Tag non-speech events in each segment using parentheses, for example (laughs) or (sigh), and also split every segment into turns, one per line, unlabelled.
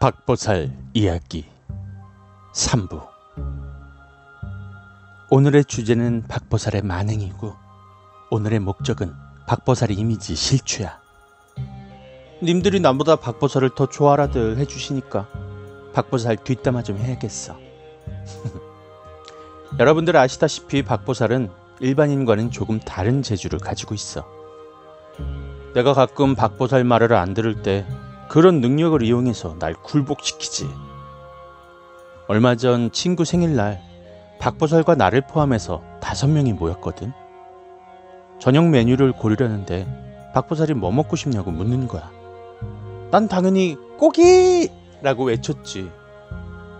박보살 이야기 3부 오늘의 주제는 박보살의 만행이고 오늘의 목적은 박보살의 이미지 실추야. 님들이 나보다 박보살을 더 좋아라들 해주시니까 박보살 뒷담화 좀 해야겠어. (laughs) 여러분들 아시다시피 박보살은 일반인과는 조금 다른 재주를 가지고 있어. 내가 가끔 박보살 말을 안 들을 때 그런 능력을 이용해서 날 굴복시키지. 얼마 전 친구 생일날 박보살과 나를 포함해서 다섯 명이 모였거든. 저녁 메뉴를 고르려는데 박보살이 뭐 먹고 싶냐고 묻는 거야. 난 당연히 고기! 라고 외쳤지.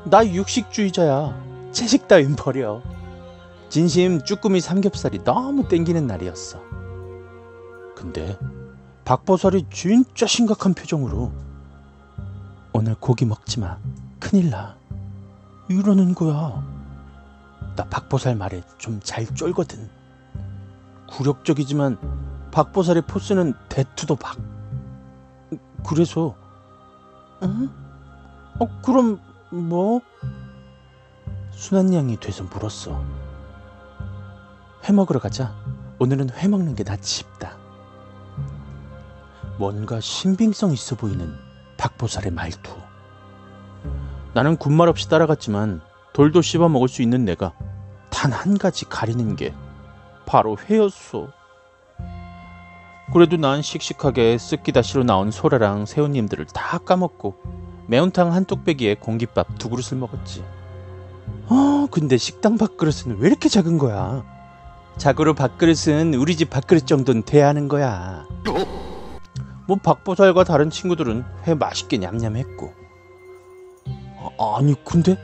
나 육식주의자야. 채식 따윈 버려. 진심 쭈꾸미 삼겹살이 너무 땡기는 날이었어. 근데 박보살이 진짜 심각한 표정으로 오늘 고기 먹지 마. 큰일 나. 이러는 거야. 나 박보살 말에 좀 잘 쫄거든. 굴욕적이지만 박보살의 포스는 대투도 박. 그래서 응? 어 그럼 뭐? 순한 양이 돼서 물었어. 회 먹으러 가자. 오늘은 회 먹는 게 낫지 싶다. 뭔가 신빙성 있어 보이는 박보살의 말투. 나는 군말 없이 따라갔지만 돌도 씹어 먹을 수 있는 내가 단 한 가지 가리는 게 바로 회였어. 그래도 난 씩씩하게 쓱기다시로 나온 소라랑 새우님들을 다 까먹고 매운탕 한 뚝배기에 공깃밥 두 그릇을 먹었지. 어, 근데 식당 밥그릇은 왜 이렇게 작은 거야? 자고로 밥그릇은 우리 집 밥그릇 정도는 돼야 하는 거야. 뭐 박보살과 다른 친구들은 회 맛있게 냠냠했고. 아, 아니 근데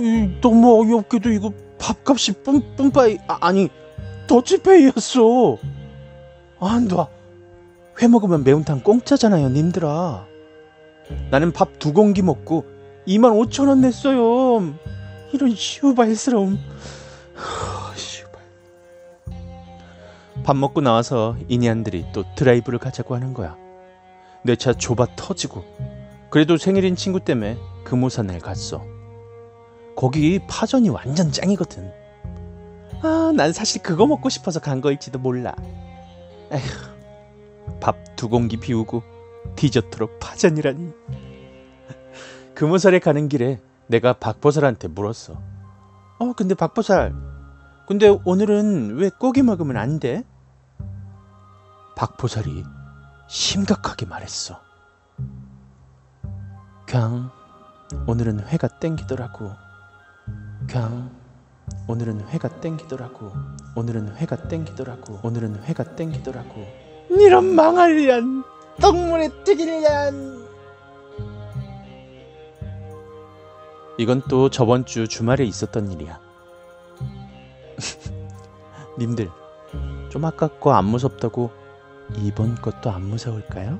이, 너무 어이없게도 이거 밥값이 뿜, 뿜빠이 아, 아니 더치페이였어. 안 돼. 회 먹으면 매운탕 공짜잖아요, 님들아. 나는 밥 두 공기 먹고 2만 5천 원 냈어요. 이런 시우발스러움. 밥 먹고 나와서 이니안들이 또 드라이브를 가자고 하는 거야. 내 차 좁아 터지고. 그래도 생일인 친구 때문에 금오산을 갔어. 거기 파전이 완전 짱이거든. 아, 난 사실 그거 먹고 싶어서 간 거일지도 몰라. 에휴, 밥 두 공기 비우고 디저트로 파전이라니. 금오살에 가는 길에 내가 박보살한테 물었어. 어, 근데 박보살, 근데 오늘은 왜 고기 먹으면 안 돼? 박보살이 심각하게 말했어. 그냥 오늘은 회가 땡기더라고. 그냥 오늘은 회가 땡기더라고. 오늘은 회가 땡기더라고. 오늘은 회가 땡기더라고. 이런 망할년 똥물에 튀길년 이건 또 저번 주 주말에 있었던 일이야. (laughs) 님들, 좀 아깝고 안 무섭다고 이번 것도 안 무서울까요?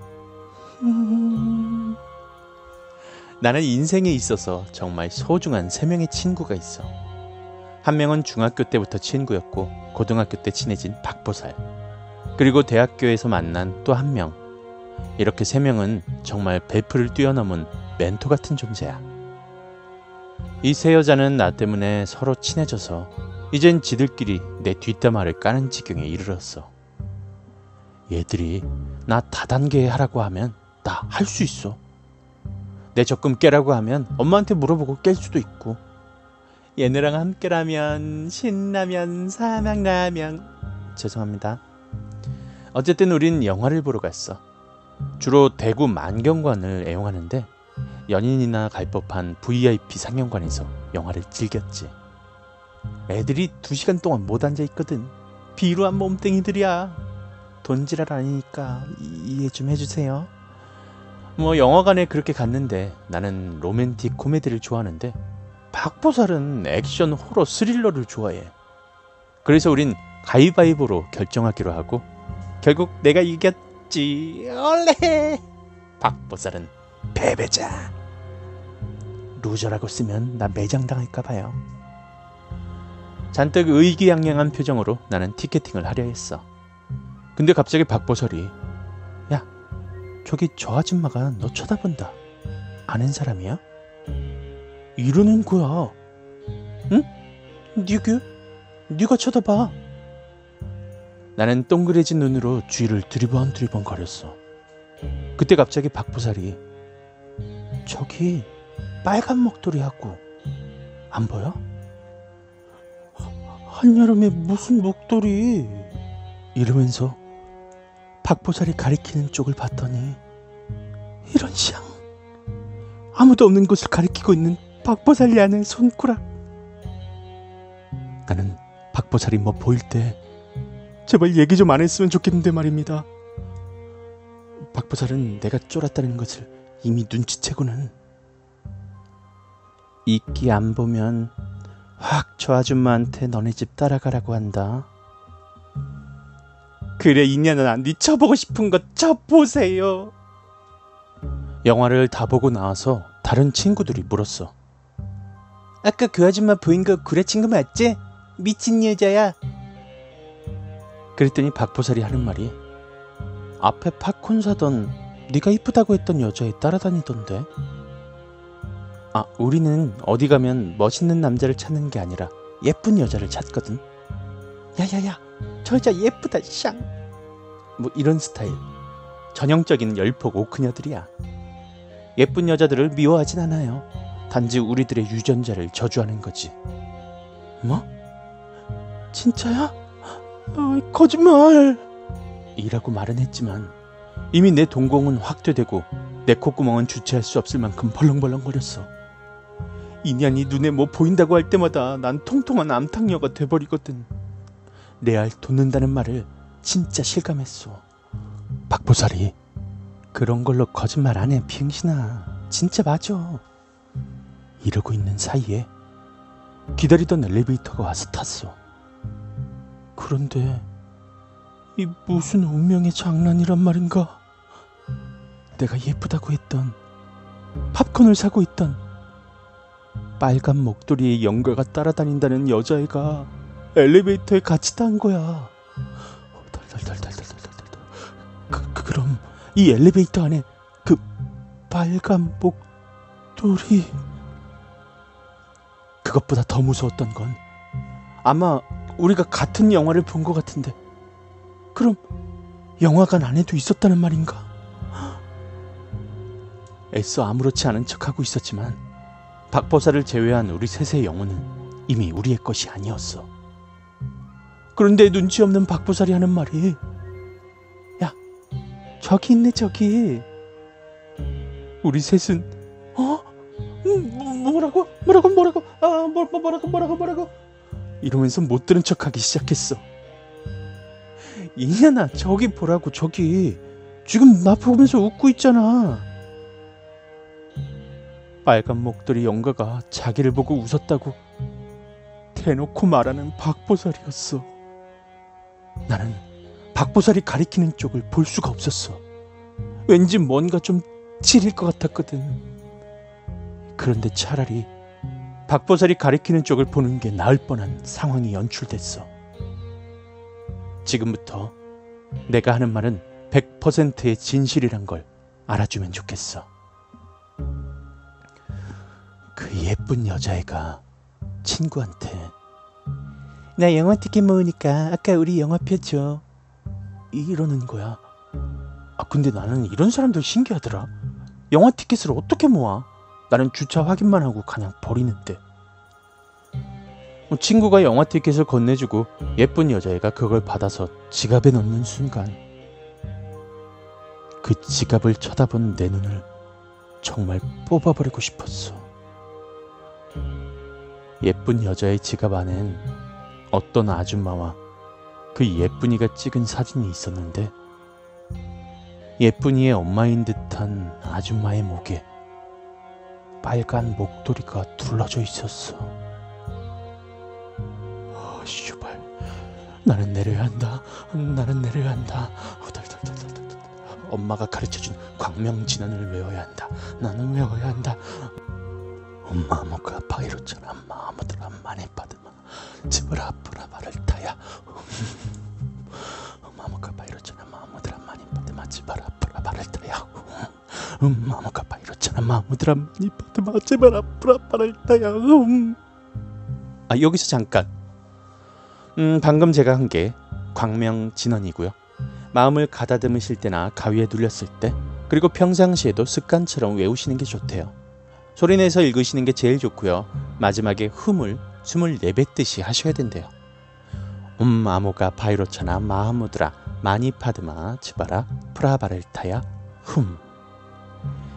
나는 인생에 있어서 정말 소중한 세 명의 친구가 있어. 한 명은 중학교 때부터 친구였고 고등학교 때 친해진 박보살. 그리고 대학교에서 만난 또 한 명. 이렇게 세 명은 정말 베프를 뛰어넘은 멘토 같은 존재야. 이 세 여자는 나 때문에 서로 친해져서 이젠 지들끼리 내 뒷담화를 까는 지경에 이르렀어. 얘들이 나 다단계 하라고 하면 나 할 수 있어. 내 적금 깨라고 하면 엄마한테 물어보고 깰 수도 있고 얘네랑 함께라면 신라면 삼양라면 죄송합니다. 어쨌든 우린 영화를 보러 갔어. 주로 대구 만경관을 애용하는데 연인이나 갈 법한 VIP 상영관에서 영화를 즐겼지. 애들이 두 시간 동안 못 앉아 있거든. 비루한 몸뚱이들이야. 돈지랄 아니니까 이해 좀 해주세요. 뭐 영화관에 그렇게 갔는데 나는 로맨틱 코미디를 좋아하는데 박보살은 액션 호러 스릴러를 좋아해. 그래서 우린 가위바위보로 결정하기로 하고 결국 내가 이겼지. 올레! 박보살은 패배자. loser라고 쓰면 나 매장당할까 봐요. 잔뜩 의기양양한 표정으로 나는 티켓팅을 하려 했어. 근데 갑자기 박보설이 야 저기 저 아줌마가 너 쳐다본다. 아는 사람이야? 이러는 거야. 응? 니가, 니가 쳐다봐. 나는 동그래진 눈으로 주위를 두리번 두리번 거렸어. 그때 갑자기 박보살이 저기 빨간 목도리하고 안 보여? 한여름에 무슨 목도리? 이러면서 박보살이 가리키는 쪽을 봤더니 이런 샹 아무도 없는 곳을 가리키고 있는 박보살이 안의 손가락 나는 박보살이 뭐 보일 때 제발 얘기 좀 안 했으면 좋겠는데 말입니다. 박보살은 내가 쫄았다는 것을 이미 눈치채고는 이끼 안 보면 확 저 아줌마한테 너네 집 따라가라고 한다. 그래 이년아 네 쳐보고 싶은 거 쳐보세요. 영화를 다 보고 나와서 다른 친구들이 물었어. 아까 그 아줌마 보인 거 구례 친구 맞지? 미친 여자야. 그랬더니 박보살이 하는 말이 앞에 팝콘 사던 네가 이쁘다고 했던 여자애 따라다니던데. 아, 우리는 어디 가면 멋있는 남자를 찾는 게 아니라 예쁜 여자를 찾거든. 야야야, 저 여자 예쁘다, 샹. 뭐 이런 스타일. 전형적인 열폭 오크녀들이야. 예쁜 여자들을 미워하진 않아요. 단지 우리들의 유전자를 저주하는 거지. 뭐? 진짜야? 어, 거짓말! 이라고 말은 했지만 이미 내 동공은 확대되고 내 콧구멍은 주체할 수 없을 만큼 벌렁벌렁거렸어. 인연이 눈에 뭐 보인다고 할 때마다 난 통통한 암탉녀가 돼버리거든. 내 알 돋는다는 말을 진짜 실감했어. 박보살이 그런 걸로 거짓말 안 해, 비응신아. 진짜 맞아. 이러고 있는 사이에 기다리던 엘리베이터가 와서 탔어. 그런데 이 무슨 운명의 장난이란 말인가? 내가 예쁘다고 했던 팝콘을 사고 있던 빨간 목도리의 영가가 따라다닌다는 여자애가 엘리베이터에 같이 탄 거야. 그, 그, 그럼 이 엘리베이터 안에 그 빨간 목도리 그것보다 더 무서웠던 건 아마 우리가 같은 영화를 본 것 같은데 그럼 영화관 안에도 있었다는 말인가? 애써 아무렇지 않은 척하고 있었지만 박보사를 제외한 우리 셋의 영혼은 이미 우리의 것이 아니었어. 그런데 눈치 없는 박보살이 하는 말이 야 저기 있네 저기 우리 셋은 어? 음, 뭐라고? 뭐라고 뭐라고 아 뭐, 뭐, 뭐라고 뭐라고 뭐라고 이러면서 못 들은 척하기 시작했어. 이년아 저기 보라고 저기 지금 나 보면서 웃고 있잖아. 빨간 목도리 영가가 자기를 보고 웃었다고 대놓고 말하는 박보살이었어. 나는 박보살이 가리키는 쪽을 볼 수가 없었어. 왠지 뭔가 좀 찌릴 것 같았거든. 그런데 차라리 박보살이 가리키는 쪽을 보는 게 나을 뻔한 상황이 연출됐어. 지금부터 내가 하는 말은 100%의 진실이란 걸 알아주면 좋겠어. 그 예쁜 여자애가 친구한테 나 영화 티켓 모으니까 아까 우리 영화표 줘 이러는 거야. 아 근데 나는 이런 사람들 신기하더라. 영화 티켓을 어떻게 모아? 나는 주차 확인만 하고 그냥 버리는데. 뭐 친구가 영화 티켓을 건네주고 예쁜 여자애가 그걸 받아서 지갑에 넣는 순간 그 지갑을 쳐다본 내 눈을 정말 뽑아버리고 싶었어. 예쁜 여자의 지갑 안엔 어떤 아줌마와 그 예쁜이가 찍은 사진이 있었는데 예쁜이의 엄마인 듯한 아줌마의 목에 빨간 목도리가 둘러져 있었어. 어, 슈발. 나는 내려야 한다. 나는 내려야 한다. 후덜덜덜덜덜. 엄마가 가르쳐준 광명진언을 외워야 한다. 나는 외워야 한다. 엄마 뭐가 바이로처럼 마음으로 만에 받으마 집을 앞으로 말을 타야 뭐가 바이로처럼 마음으로 많이 받으마 집을 앞으로 말을 타야 음 마모가봐 이렇잖아 마무들아 많이 받으마 제발 아프라 빠랄다야 음. 아 여기서 잠깐. 음 방금 제가 한 게 광명 진언이고요. 마음을 가다듬으실 때나 가위에 눌렸을 때 그리고 평상시에도 습관처럼 외우시는 게 좋대요. 소리내서 읽으시는 게 제일 좋고요. 마지막에 흠을 숨을 내뱉듯이 하셔야 된대요 음 아모가 바이로차나 마하무드라 마니 파드마 츠바라 프라바를타야 흠.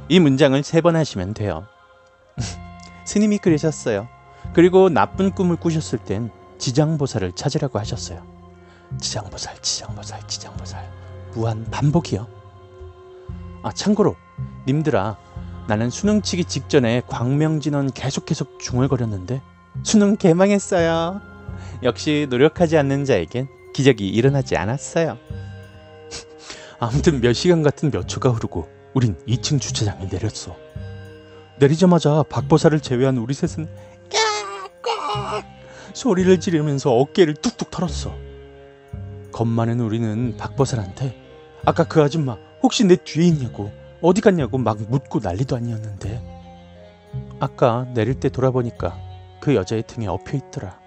이 문장을 세 번 하시면 돼요. (laughs) 스님이 그러셨어요. 그리고 나쁜 꿈을 꾸셨을 땐 지장보살을 찾으라고 하셨어요. 지장보살, 지장보살, 지장보살. 무한 반복이요. 아, 참고로, 님들아, 나는 수능 치기 직전에 광명진원 계속 계속 중얼거렸는데 수능 개망했어요. 역시 노력하지 않는 자에겐 기적이 일어나지 않았어요. (laughs) 아무튼 몇 시간 같은 몇 초가 흐르고 우린 2층 주차장에 내렸어. 내리자마자 박보사를 제외한 우리 셋은 깍깍 소리를 지르면서 어깨를 뚝뚝 털었어. 겁 많은 우리는 박보살한테 아까 그 아줌마 혹시 내 뒤에 있냐고 어디 갔냐고 막 묻고 난리도 아니었는데 아까 내릴 때 돌아보니까 그 여자의 등에 엎여 있더라.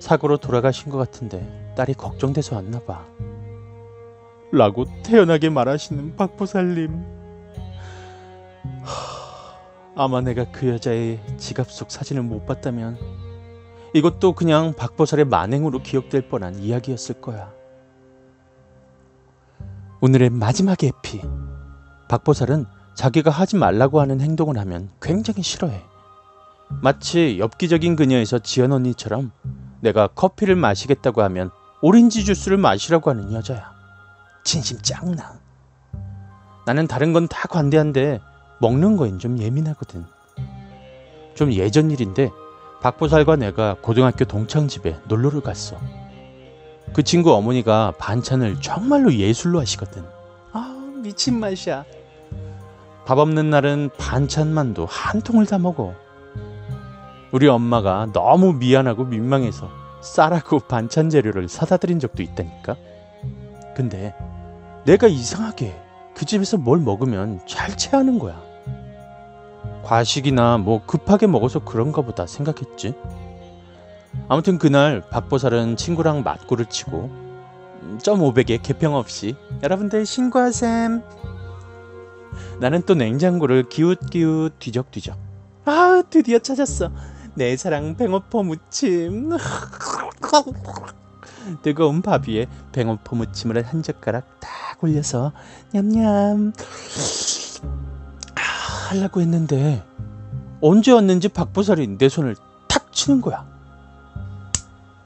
사고로 돌아가신 것 같은데 딸이 걱정돼서 왔나 봐. 라고 태연하게 말하시는 박보살님. 아마 내가 그 여자의 지갑 속 사진을 못 봤다면 이것도 그냥 박보살의 만행으로 기억될 뻔한 이야기였을 거야. 오늘의 마지막 에피. 박보살은 자기가 하지 말라고 하는 행동을 하면 굉장히 싫어해. 마치 엽기적인 그녀에서 지연 언니처럼 내가 커피를 마시겠다고 하면 오렌지 주스를 마시라고 하는 여자야. 진심 짱나. 나는 다른 건 다 관대한데 먹는 거엔 좀 예민하거든. 좀 예전 일인데 박보살과 내가 고등학교 동창집에 놀러를 갔어. 그 친구 어머니가 반찬을 정말로 예술로 하시거든. 아, 미친 맛이야. 밥 없는 날은 반찬만도 한 통을 다 먹어. 우리 엄마가 너무 미안하고 민망해서 쌀하고 반찬 재료를 사다 드린 적도 있다니까. 근데 내가 이상하게 그 집에서 뭘 먹으면 잘 체하는 거야. 과식이나 뭐 급하게 먹어서 그런가 보다 생각했지. 아무튼 그날 박보살은 친구랑 맞고를 치고 1.5백에 개평 없이 여러분들 신고하셈. 나는 또 냉장고를 기웃기웃 뒤적뒤적. 아 드디어 찾았어. 내 사랑 뱅어포 무침. 뜨거운 밥 위에 뱅어포 무침을 한 젓가락 딱 올려서 냠냠 아, 하려고 했는데 언제 왔는지 박보살이 내 손을 탁 치는 거야.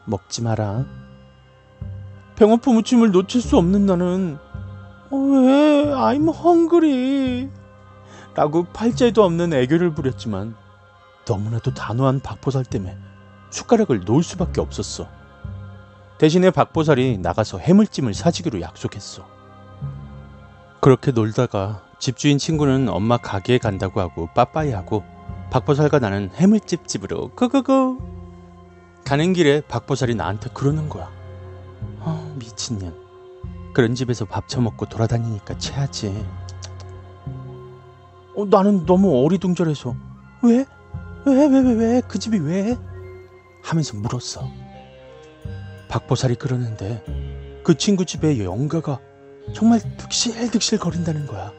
먹지 마라. 뱅어포 무침을 놓칠 수 없는 나는 어, 왜 I'm hungry 라고 팔자에도 없는 애교를 부렸지만 너무나도 단호한 박보살 때문에 숟가락을 놓을 수밖에 없었어. 대신에 박보살이 나가서 해물찜을 사주기로 약속했어. 그렇게 놀다가 집주인 친구는 엄마 가게에 간다고 하고 빠빠이 하고 박보살과 나는 해물집 집으로 고고고 가는 길에 박보살이 나한테 그러는 거야. 아 미친년. 그런 집에서 밥 처먹고 돌아다니니까 체하지. 어, 나는 너무 어리둥절해서 왜? 왜 왜 왜 왜 그 집이 왜? 하면서 물었어. 박보살이 그러는데 그 친구 집의 영가가 정말 득실득실 거린다는 거야.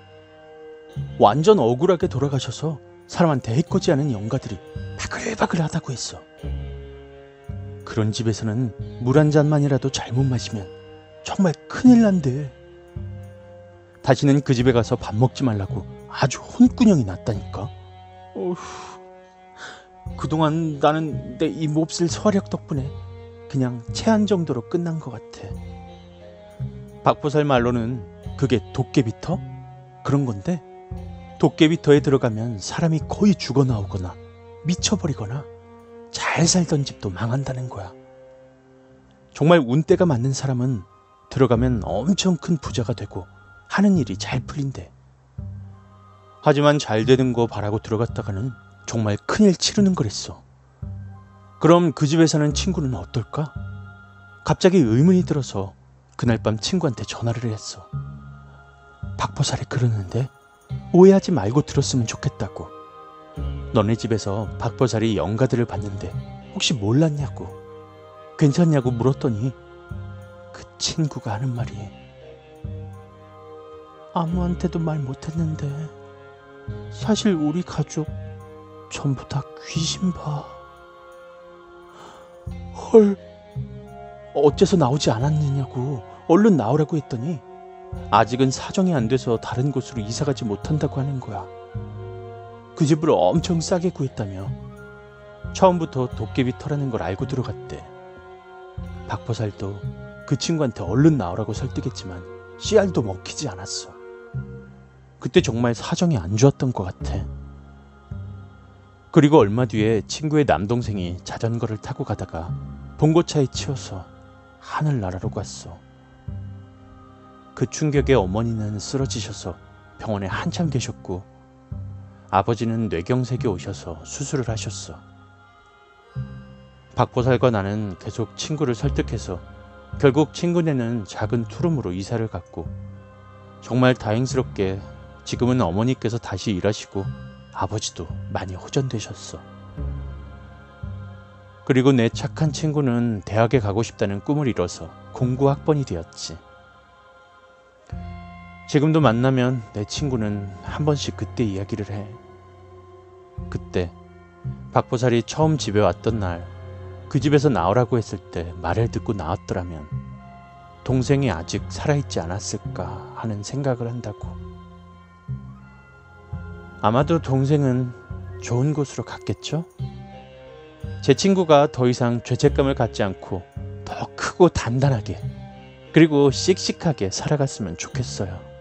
완전 억울하게 돌아가셔서 사람한테 해코지 않은 영가들이 바글바글하다고 했어. 그런 집에서는 물 한 잔만이라도 잘못 마시면 정말 큰일 난대. 다시는 그 집에 가서 밥 먹지 말라고 아주 혼꾸녕이 났다니까. 어휴, 그동안 나는 내 이 몹쓸 소화력 덕분에 그냥 체한 정도로 끝난 것 같아. 박보살 말로는 그게 도깨비터? 그런 건데 도깨비터에 들어가면 사람이 거의 죽어 나오거나 미쳐버리거나 잘 살던 집도 망한다는 거야. 정말 운때가 맞는 사람은 들어가면 엄청 큰 부자가 되고 하는 일이 잘 풀린대. 하지만 잘 되는 거 바라고 들어갔다가는 정말 큰일 치르는 거랬어. 그럼 그 집에 사는 친구는 어떨까? 갑자기 의문이 들어서 그날 밤 친구한테 전화를 했어. 박보살이 그러는데 오해하지 말고 들었으면 좋겠다고. 너네 집에서 박보살이 영가들을 봤는데 혹시 몰랐냐고. 괜찮냐고 물었더니 그 친구가 하는 말이 아무한테도 말 못했는데 사실 우리 가족 전부 다 귀신 봐. 헐, 어째서 나오지 않았느냐고 얼른 나오라고 했더니 아직은 사정이 안 돼서 다른 곳으로 이사 가지 못한다고 하는 거야. 그 집을 엄청 싸게 구했다며. 처음부터 도깨비 터라는 걸 알고 들어갔대. 박보살도 그 친구한테 얼른 나오라고 설득했지만 씨알도 먹히지 않았어. 그때 정말 사정이 안 좋았던 것 같아. 그리고 얼마 뒤에 친구의 남동생이 자전거를 타고 가다가 봉고차에 치여서 하늘나라로 갔어. 그 충격에 어머니는 쓰러지셔서 병원에 한참 계셨고 아버지는 뇌경색이 오셔서 수술을 하셨어. 박보살과 나는 계속 친구를 설득해서 결국 친구네는 작은 투룸으로 이사를 갔고 정말 다행스럽게 지금은 어머니께서 다시 일하시고 아버지도 많이 호전되셨어. 그리고 내 착한 친구는 대학에 가고 싶다는 꿈을 이뤄서 공구학번이 되었지. 지금도 만나면 내 친구는 한 번씩 그때 이야기를 해. 그때 박보살이 처음 집에 왔던 날 그 집에서 나오라고 했을 때 말을 듣고 나왔더라면 동생이 아직 살아있지 않았을까 하는 생각을 한다고. 아마도 동생은 좋은 곳으로 갔겠죠? 제 친구가 더 이상 죄책감을 갖지 않고 더 크고 단단하게 그리고 씩씩하게 살아갔으면 좋겠어요.